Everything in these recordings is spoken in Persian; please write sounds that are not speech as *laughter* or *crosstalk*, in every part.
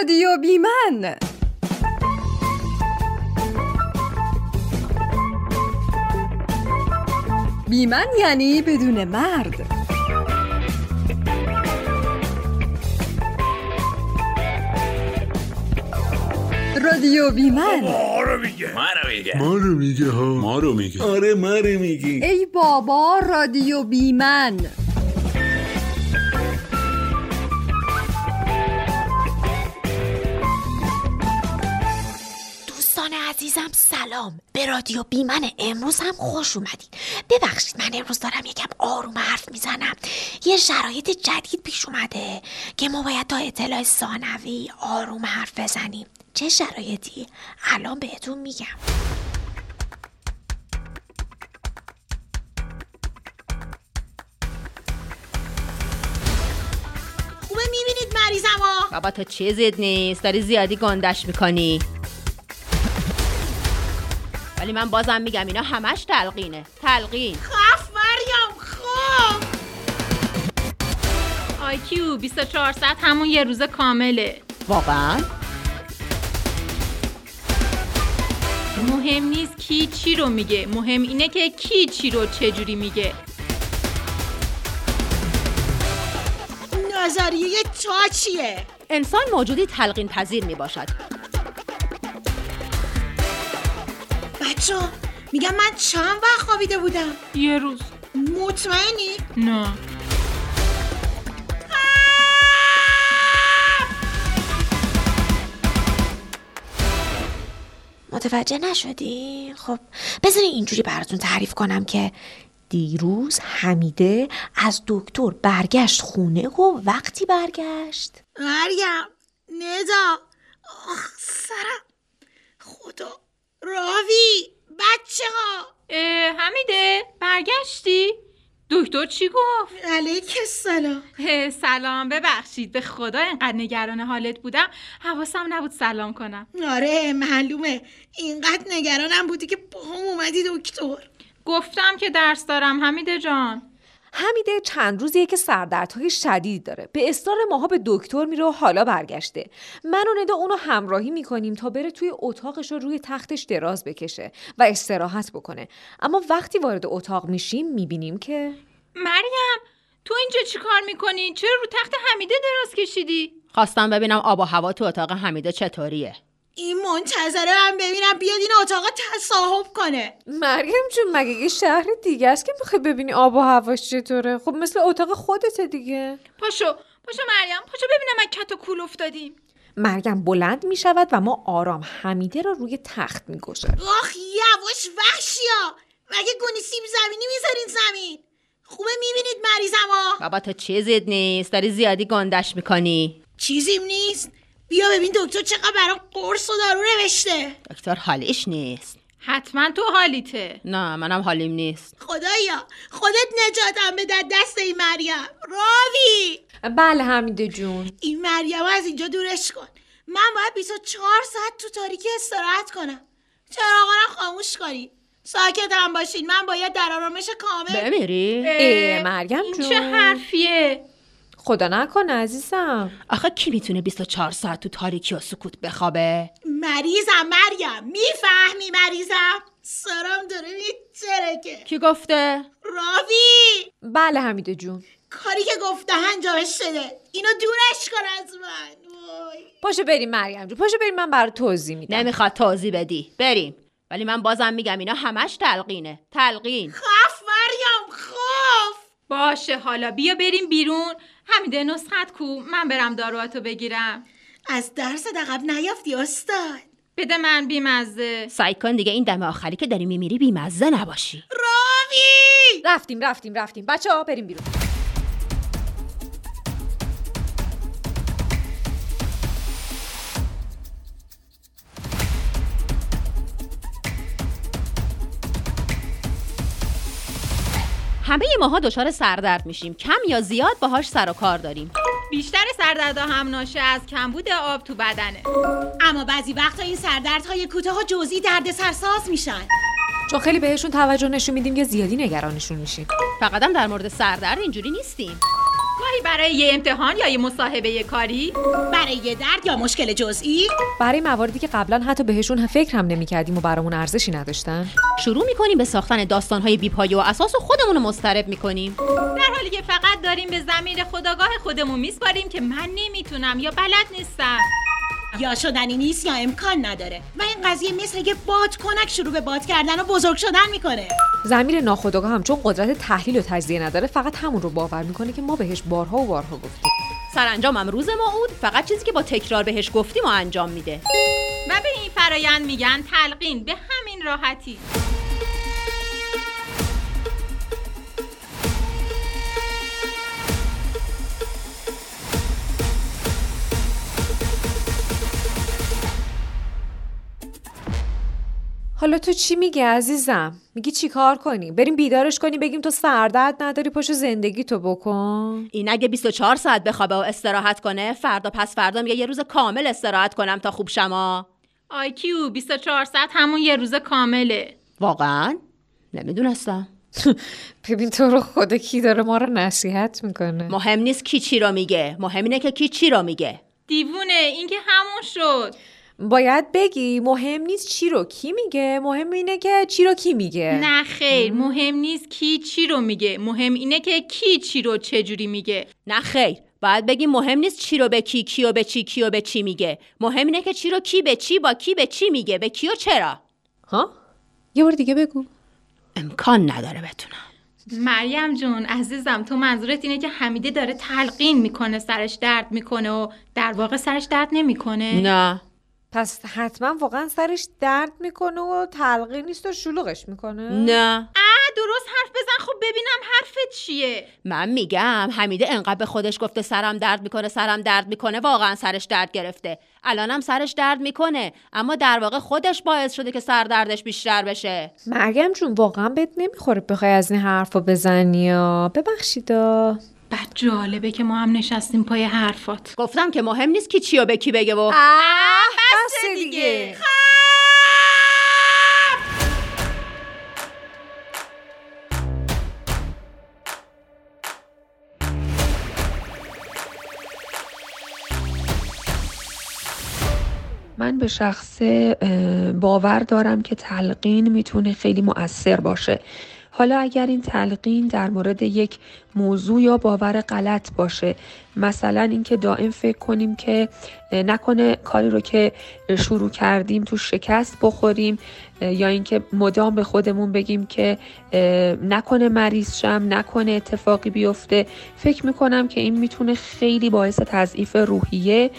رادیو بیمن بیمن یعنی بدون مرد. رادیو بیمن ما رو میگه. ما رو میگه. ما رو میگه ها. ما رو میگه. آره ما رو میگی. ای بابا رادیو بیمن سلام. به رادیو بیمن امروز هم خوش اومدید. ببخشید من امروز دارم یکم آروم حرف می‌زنم. یه شرایط جدید پیش اومده که ما باید تا اطلاع ثانوی آروم حرف بزنیم. چه شرایطی؟ الان بهتون میگم. خوبه می‌بینید مریضمو؟ بابا تو چیزید نیست. داری زیادی گندش می‌کنی. ولی من بازم میگم اینا همش تلقینه. تلقین. خف مریم خب آیکیو 24 ساعت همون یه روز کامله. واقعا؟ مهم نیست کی چی رو میگه. مهم اینه که کی چی رو چجوری میگه. نظریه تا چیه؟ انسان موجودی تلقین پذیر می‌باشد. بچه میگم من چند وقت خوابیده بودم؟ یه روز. مطمئنی؟ نه. متوجه نشدی؟ خب بذارین اینجوری براتون تعریف کنم که دیروز حمیده از دکتر برگشت خونه و وقتی برگشت. مریم ندا آخ سرم. خدا. راوی بچه ها حمیده برگشتی؟ دکتر چی گفت؟ علیک السلام. اه، سلام ببخشید به خدا انقدر نگران حالت بودم. حواسم نبود سلام کنم. آره معلومه. اینقدر نگرانم بودی که با هم اومدی دکتر. گفتم که درس دارم حمیده جان. حمیده چند روزیه که سردردهای شدید داره به اصرار ماها به دکتر میره و حالا برگشته من و ندا اونو همراهی می‌کنیم تا بره توی اتاقش رو روی تختش دراز بکشه و استراحت بکنه اما وقتی وارد اتاق میشیم می‌بینیم که مریم تو اینجا چی کار می‌کنی؟ چرا رو تخت حمیده دراز کشیدی؟ خواستم ببینم آب و هوا تو اتاق حمیده چطوریه این منتظره من ببینم بیاد این اتاق تصاحب کنه. مریم جون مگه یه شهر دیگه است که می‌خوای ببینی آب و هواش چطوره؟ خب مثل اتاق خودته دیگه. پاشو پاشو مریم پاشو ببینم از کت و کول افتادیم. مریم بلند می‌شود و ما آرام حمیده را روی تخت می‌گذاریم. آخ یواش وحشیا! مگه گونی سیب زمینی می‌ذارین زمین؟ خوبه می‌بینید مریضمو. بابا تو چیزید نیست. داری زیادی گندش می‌کنی. چیزیم نیست. بیا ببین دکتر چقدر برام قرص و دارو نوشته. دکتر حالیش نیست. حتما تو حالیته. نه منم حالیم نیست. خدایا خودت نجاتم به در دست این مریم. راوی! بله حمیده جون. این مریم از اینجا دورش کن. من باید 24 ساعت تو تاریکی استراحت کنم. چراغا رو خاموش کنین ساکت هم باشین. من باید در آرامش کامل بمیری؟ اه، مریم این جون. چه حرفیه؟ خدا نکنه عزیزم. آخه کی می‌تونه 24 ساعت تو تاریکی و سکوت بخوابه؟ مریضم مریم. می‌فهمی مریضم؟ سرم داره میترکه کی گفته؟ راوی. بله حمیده جون. کاری که گفته انجامش شده. اینو دورش کن از من. وای. پاشو بریم مریم جون. پاشو بریم من برات توضیح میدم. نمی‌خواد توضیح بدی. بریم. ولی من بازم میگم اینا همش تلقینه. تلقین. خف مریم خف. باشه حالا بیا بریم بیرون. حمیده نسخت کو؟ من برم داروهاتو بگیرم. از درس عقب نیافتی استاد. بده من بیمزه. سعی کن دیگه این دم آخری که داری میمیری بیمزه نباشی. راوی! رفتیم رفتیم رفتیم. بچه ها بریم بیرون. همه ماها دچار سردرد میشیم. کم یا زیاد باهاش سر و کار داریم. بیشتر سردردا هم ناشی از کمبود آب تو بدنه. اما بعضی وقتا این سردردهای کوتاه و جزئی درد سرساز میشن. چون خیلی بهشون توجه نشون میدیم که زیادی نگرانشون میشیم فقط هم در مورد سردرد اینجوری نیستیم. گاهی برای یه امتحان یا یه مصاحبه کاری؟ برای یه درد یا مشکل جزئی؟ برای مواردی که قبلا حتی بهشون فکر هم نمی‌کردیم و برامون ارزشی نداشتن. شروع می‌کنیم به ساختن داستانهای بیپایه و اساس و خودمون رو مضطرب می‌کنیم. در حالی که فقط داریم به زمیر خداگاه خودمون میسپاریم که من نمی‌تونم یا بلد نیستم. یا شدنی نیست یا امکان نداره. و این قضیه مثل یه بادکنک شروع به باد کردن و بزرگ شدن می‌کنه. زمیر ناخودآگاه هم چون قدرت تحلیل و تجزیه نداره فقط همون رو باور می‌کنه که ما بهش بارها و بارها گفتیم. سرانجامم روز موعود فقط چیزی که با تکرار بهش گفتیم و انجام میده. و به این فرایند میگن تلقین. به همین راحتی. حالا تو چی میگی عزیزم؟ میگی چی کار کنیم بریم بیدارش کنیم بگیم تو سردرد نداری پشت زندگی تو بکن. این اگه 24 ساعت بخوابه و استراحت کنه فردا پس فردا میگه یه روز کامل استراحت کنم تا خوب شما. آیکیو 24 ساعت همون یه روز کامله. واقعا؟ نمی‌دونستم. *laughs* ببین تو رو خدا کی داره ما رو نصیحت می‌کنه. مهم نیست کی چی رو میگه مهم اینه که کی چی رو میگه. دیوونه این که همون شد. باید بگی مهم نیست چی رو کی میگه مهم اینه که چی رو کی میگه. نه خیر مهم. نیست کی چی رو میگه مهم اینه که کی چی رو چجوری میگه. نه خیر باید بگی مهم نیست چی رو به کی کی و به چی کی و به چی میگه. مهم اینه که چی رو کی به چی با کی به چی میگه به کی و چرا. ها؟ یه بار دیگه بگو. امکان نداره بتونم. مریم جون عزیزم تو منظورت اینه که حمیده داره تلقین می‌کنه سرش درد می‌کنه و در واقع سرش درد نمی‌کنه؟ نه. پس حتما واقعا سرش درد می‌کنه و تلقی نیست و شلوغش می‌کنه. نه. اه درست حرف بزن. خب ببینم حرفت چیه. من میگم حمیده انقدر به خودش گفته سرم درد می‌کنه سرم درد می‌کنه. واقعا سرش درد گرفته. الانم سرش درد می‌کنه. اما در واقع خودش باعث شده که سر دردش بیشتر بشه. مریم جون واقعا بهت نمی‌خوره بخوای از این حرفا بزنی یا؟ ببخشیدا. بعد جالبه که ما هم نشستیم پای حرفات. گفتم که مهم نیست کی چی و به کی بگه و بس دیگه. من به شخصه اه، باور دارم که تلقین می‌تونه خیلی مؤثر باشه. حالا اگر این تلقین در مورد یک موضوع یا باور غلط باشه مثلا اینکه دائم فکر کنیم که نکنه کاری رو که شروع کردیم تو شکست بخوریم یا اینکه مدام به خودمون بگیم که نکنه مریض شم نکنه اتفاقی بیفته فکر می‌کنم که این می‌تونه خیلی باعث تضعیف روحیه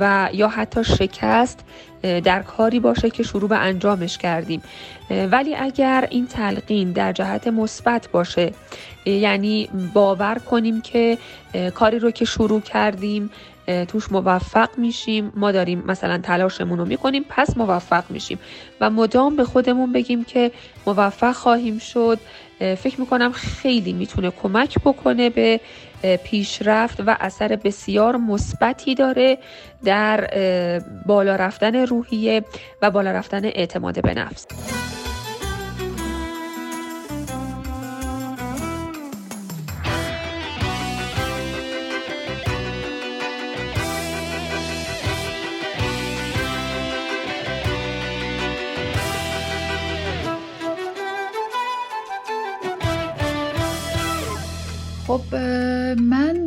و یا حتی شکست در کاری باشه که شروع به انجامش کردیم. ولی اگر این تلقین در جهت مثبت باشه یعنی باور کنیم که کاری رو که شروع کردیم توش موفق میشیم ما داریم مثلا تلاشمون رو می‌کنیم پس موفق میشیم. و مدام به خودمون بگیم که موفق خواهیم شد. فکر می‌کنم خیلی می‌تونه کمک بکنه به پیشرفت و اثر بسیار مثبتی داره در بالا رفتن روحیه و بالا رفتن اعتماد به نفس. خب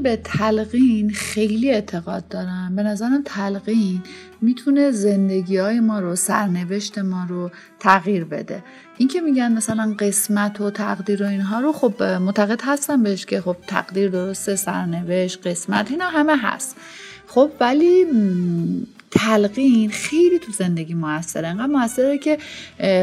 به تلقین خیلی اعتقاد دارم. به نظرم تلقین می‌تونه زندگی های ما رو سرنوشت ما رو تغییر بده. این که میگن مثلا قسمت و تقدیر و اینها رو خب معتقد هستم بهش که خب تقدیر درسته سرنوشت قسمت اینا همه هست. خب ولی تلقین خیلی تو زندگی موثره. انقدر موثره که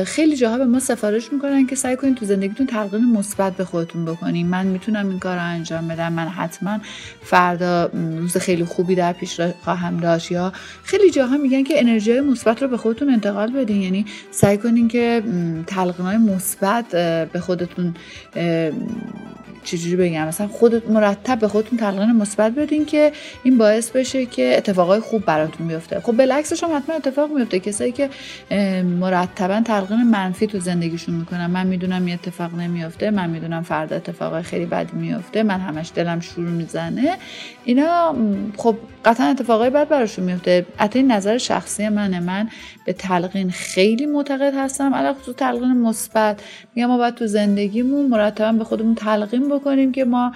خیلی جاها به ما سفارش می‌کنن که سعی کنید تو زندگیتون تلقین مثبت به خودتون بکنین. من می‌تونم این کار رو انجام بدم. من حتما فردا روز خیلی خوبی در پیش خواهم داشت یا خیلی جاها میگن که انرژی مثبت رو به خودتون انتقال بدین. یعنی سعی کنین که تلقین های مثبت به خودتون چجوری بگم؟ مثلا خودت مرتب به خودتون تلقین مثبت بدین که این باعث بشه که اتفاقای خوب براتون بیفته. خب بالعکسش هم حتما اتفاق میفته. کسایی که مرتبا تلقین منفی تو زندگیشون می‌کنن. من می‌دونم این اتفاق نمیفته من می‌دونم فردا اتفاق خیلی بدی میفته من همش دلم شروع می‌زنه. اینا خب قطعا اتفاقای بد براشون میفته این نظر شخصی منه. من به تلقین خیلی معتقد هستم. علاوه تو تلقین مثبت میگم ما باید تو زندگیمون مرتبا به خودمون تلقین بکنیم که ما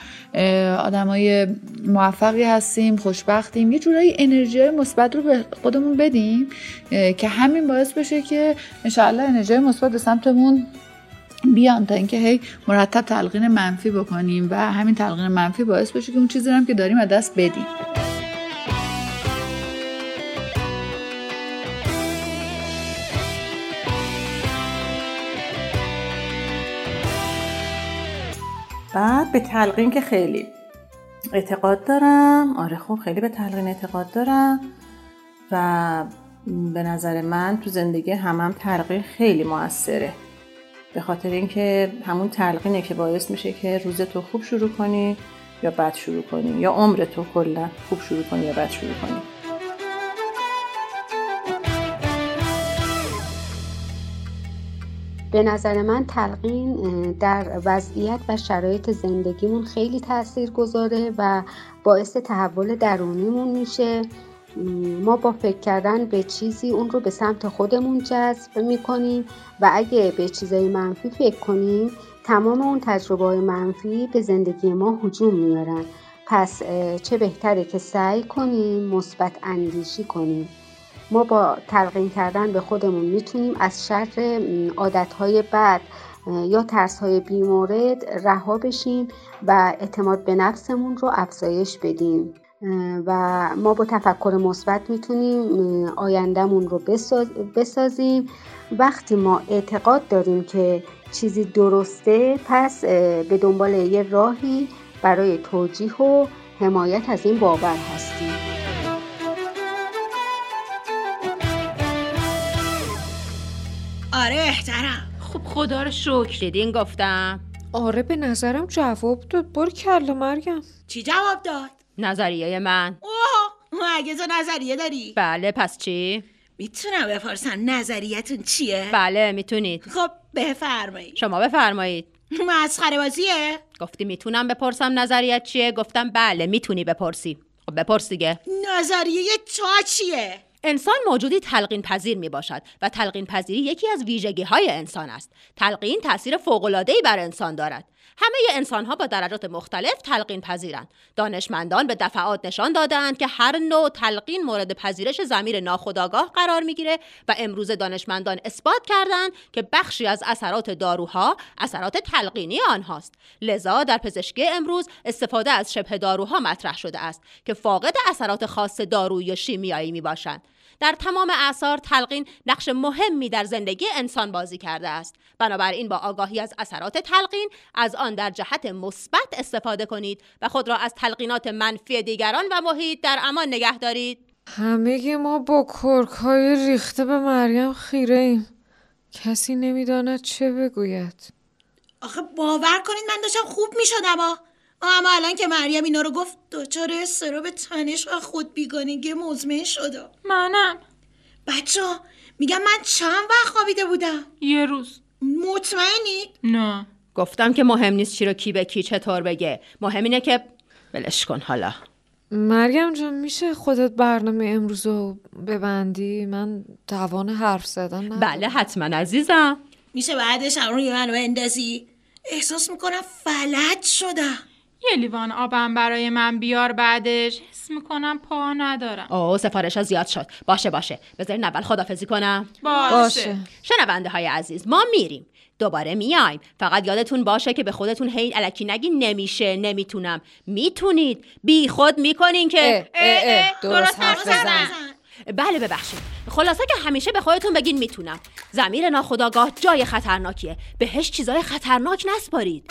آدمای موفقی هستیم خوشبختیم. یه جورایی انرژی مثبت رو به خودمون بدیم که همین باعث بشه که انشاءالله انرژی مثبت به سمتمون بیان تا اینکه هی مرتب تلقین منفی بکنیم و همین تلقین منفی باعث بشه که اون چیزی هم که داریم از دست بدیم. بعد به تلقین که خیلی اعتقاد دارم. آره خب خیلی به تلقین اعتقاد دارم و به نظر من تو زندگی همم هم تلقین خیلی موثره. به خاطر اینکه همون تلقینه که باعث میشه که روز تو خوب شروع کنی یا بد شروع کنی یا عمر تو کلا خوب شروع کنی یا بد شروع کنی. به نظر من تلقین در وضعیت و شرایط زندگیمون خیلی تاثیر گذاره و باعث تحول درونیمون میشه. ما با فکر کردن به چیزی اون رو به سمت خودمون جذب می‌کنیم و اگه به چیزای منفی فکر کنیم تمام اون تجربه های منفی به زندگی ما هجوم میارن. پس چه بهتره که سعی کنیم مثبت اندیشی کنیم. ما با تلقین کردن به خودمون می‌تونیم از شر عادتهای بد یا ترس های بیمورد رها بشیم و اعتماد به نفسمون رو افزایش بدیم. و ما با تفکر مثبت می‌تونیم آیندهمون رو بسازیم. وقتی ما اعتقاد داریم که چیزی درسته پس به دنبال یه راهی برای توجیه و حمایت از این باور هستیم. آره احترم خب خدا رو شکر دیدین گفتم آره به نظرم جواب داد بار کل مرگم چی جواب داد؟ نظریه من اوه اگه تو نظریه داری بله پس چی؟ می‌تونم بپرسم نظریتون چیه؟ بله می‌تونید خب بفرمایید شما بفرمایید مسخره بازیه؟ گفتی می‌تونم بپرسم نظریت چیه؟ گفتم بله می‌تونی بپرسی خب بپرس دیگه نظریه تا چیه؟ انسان موجودی تلقین پذیر می باشد و تلقین پذیری یکی از ویژگی های انسان است. تلقین تاثیر فوق بر انسان دارد. همه انسان ها با درجات مختلف تلقین پذیرند. دانشمندان به دفعات نشان دادند که هر نوع تلقین مورد پذیرش زمیر ناخودآگاه قرار می‌گیره و امروز دانشمندان اثبات کردند که بخشی از اثرات داروها اثرات تلقینی آنهاست. لذا در پزشکی امروز استفاده از شبه داروها مطرح شده است که فاقد اثرات خاص دارویی و شیمیایی می باشند. در تمام اثار تلقین نقش مهمی در زندگی انسان بازی کرده است. بنابراین با آگاهی از اثرات تلقین از آن در جهت مثبت استفاده کنید و خود را از تلقینات منفی دیگران و محیط در امان نگه دارید. همه ما با کرک های ریخته به مریم خیره ایم. کسی نمی‌داند چه بگوید. آخه باور کنید من داشتم خوب می‌شدم اما الان که مریم اینا رو گفت دچار به تنش و خود بیگانگی مزمن شده منم. بچه میگم من چند وقت خوابیده بودم؟ یه روز. مطمئنی؟ نه. گفتم که مهم نیست چی رو کی به کی چطور بگه. مهم اینه که بلش کن حالا. مریم جان میشه خودت برنامه امروز رو ببندی؟ من توان حرف زدن ندارم. بله حتما عزیزم. میشه بعدش هم روی منو بندازی؟ احساس می‌کنم فلج شدم. یه لیوان آبم برای من بیار بعدش. حس می‌کنم پا ندارم. اوه سفارش ها زیاد شد. باشه باشه. بذارین اول خدافزی کنم. باشه, شنونده های عزیز ما میریم. دوباره میایم. فقط یادتون باشه که به خودتون هی علکی نگی نمیشه. نمی‌تونم. می‌تونید. بی خود می‌کنین که درست حرف بزن بله ببخشید. خلاصه که همیشه به خودتون بگین می‌تونم. زمیر ناخداگاه جای خطرناکیه. بهش چیزای خطرناک نسپارید.